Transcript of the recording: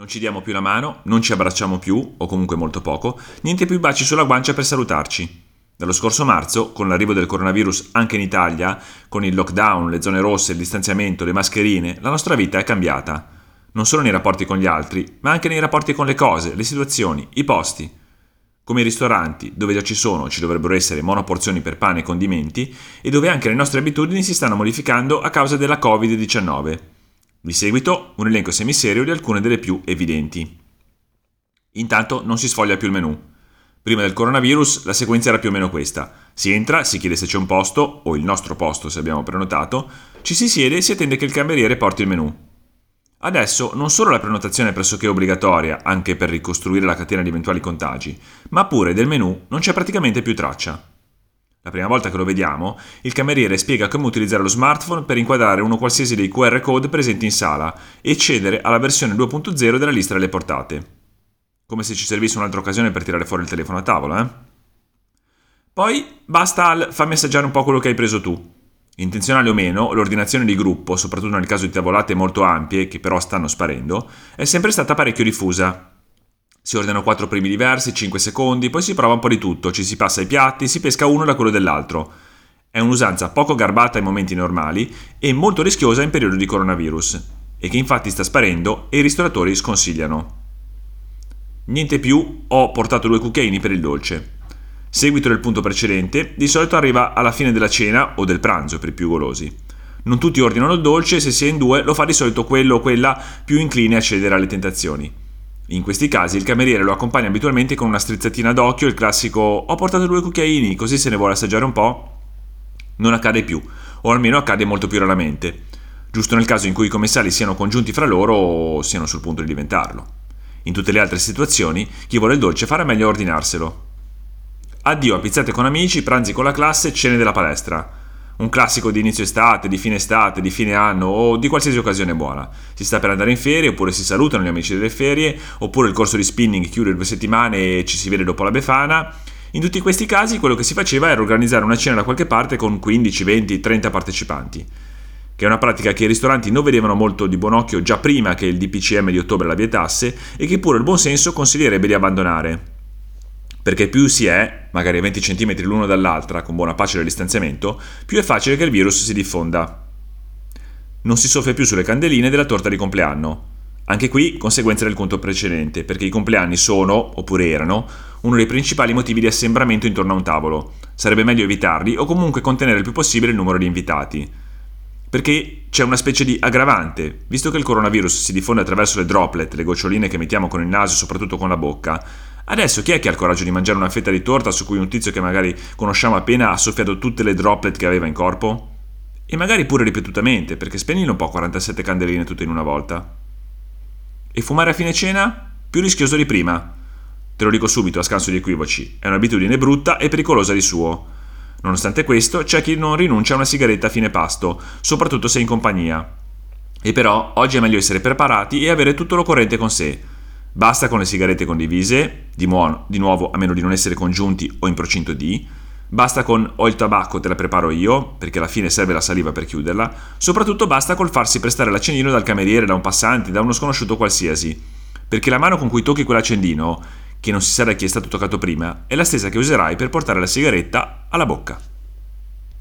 Non ci diamo più la mano, non ci abbracciamo più, o comunque molto poco, niente più baci sulla guancia per salutarci. Dallo scorso marzo, con l'arrivo del coronavirus anche in Italia, con il lockdown, le zone rosse, il distanziamento, le mascherine, la nostra vita è cambiata. Non solo nei rapporti con gli altri, ma anche nei rapporti con le cose, le situazioni, i posti. Come i ristoranti, dove già ci sono, ci dovrebbero essere monoporzioni per pane e condimenti, e dove anche le nostre abitudini si stanno modificando a causa della Covid-19. Di seguito un elenco semiserio di alcune delle più evidenti. Intanto non si sfoglia più il menu. Prima del coronavirus la sequenza era più o meno questa. Si entra, si chiede se c'è un posto, o il nostro posto se abbiamo prenotato, ci si siede e si attende che il cameriere porti il menu. Adesso non solo la prenotazione è pressoché obbligatoria, anche per ricostruire la catena di eventuali contagi, ma pure del menu non c'è praticamente più traccia. La prima volta che lo vediamo, il cameriere spiega come utilizzare lo smartphone per inquadrare uno qualsiasi dei QR code presenti in sala e accedere alla versione 2.0 della lista delle portate. Come se ci servisse un'altra occasione per tirare fuori il telefono a tavola, eh? Poi basta al fammi assaggiare un po' quello che hai preso tu. Intenzionale o meno, l'ordinazione di gruppo, soprattutto nel caso di tavolate molto ampie, che però stanno sparendo, è sempre stata parecchio diffusa si ordinano quattro primi diversi, 5 secondi, poi si prova un po' di tutto, ci si passa i piatti, si pesca uno da quello dell'altro. È un'usanza poco garbata in momenti normali e molto rischiosa in periodo di coronavirus, e che infatti sta sparendo e i ristoratori sconsigliano. Niente più, ho portato due cucchiaini per il dolce. Seguito del punto precedente, di solito arriva alla fine della cena o del pranzo per i più golosi. Non tutti ordinano il dolce, se si è in due lo fa di solito quello o quella più incline a cedere alle tentazioni. In questi casi il cameriere lo accompagna abitualmente con una strizzatina d'occhio, il classico ho portato due cucchiaini, così se ne vuole assaggiare un po'. Non accade più, o almeno accade molto più raramente, giusto nel caso in cui i commissari siano congiunti fra loro o siano sul punto di diventarlo. In tutte le altre situazioni, chi vuole il dolce farà meglio ordinarselo. Addio a pizzate con amici, pranzi con la classe, cene della palestra un classico di inizio estate, di fine estate, di fine anno o di qualsiasi occasione buona. Si sta per andare in ferie oppure si salutano gli amici delle ferie oppure il corso di spinning chiude due settimane e ci si vede dopo la Befana. In tutti questi casi quello che si faceva era organizzare una cena da qualche parte con 15, 20, 30 partecipanti che è una pratica che i ristoranti non vedevano molto di buon occhio già prima che il DPCM di ottobre la vietasse e che pure il buon senso consiglierebbe di abbandonare perché più si è, magari a 20 cm l'uno dall'altra, con buona pace del distanziamento, più è facile che il virus si diffonda. Non si soffia più sulle candeline della torta di compleanno. Anche qui conseguenza del conto precedente, perché i compleanni sono, oppure erano, uno dei principali motivi di assembramento intorno a un tavolo. Sarebbe meglio evitarli o comunque contenere il più possibile il numero di invitati. Perché c'è una specie di aggravante, visto che il coronavirus si diffonde attraverso le droplet, le goccioline che mettiamo con il naso e soprattutto con la bocca, Adesso chi è che ha il coraggio di mangiare una fetta di torta su cui un tizio che magari conosciamo appena ha soffiato tutte le droplet che aveva in corpo? E magari pure ripetutamente, perché spegnilo un po' 47 candeline tutte in una volta. E fumare a fine cena? Più rischioso di prima. Te lo dico subito a scanso di equivoci, è un'abitudine brutta e pericolosa di suo. Nonostante questo, c'è chi non rinuncia a una sigaretta a fine pasto, soprattutto se in compagnia. E però oggi è meglio essere preparati e avere tutto l'occorrente con sé Basta con le sigarette condivise, di, mu- di nuovo a meno di non essere congiunti o in procinto di. Basta con ho il tabacco, te la preparo io, perché alla fine serve la saliva per chiuderla. Soprattutto basta col farsi prestare l'accendino dal cameriere, da un passante, da uno sconosciuto qualsiasi. Perché la mano con cui tocchi quell'accendino, che non si sa da chi è stato toccato prima, è la stessa che userai per portare la sigaretta alla bocca.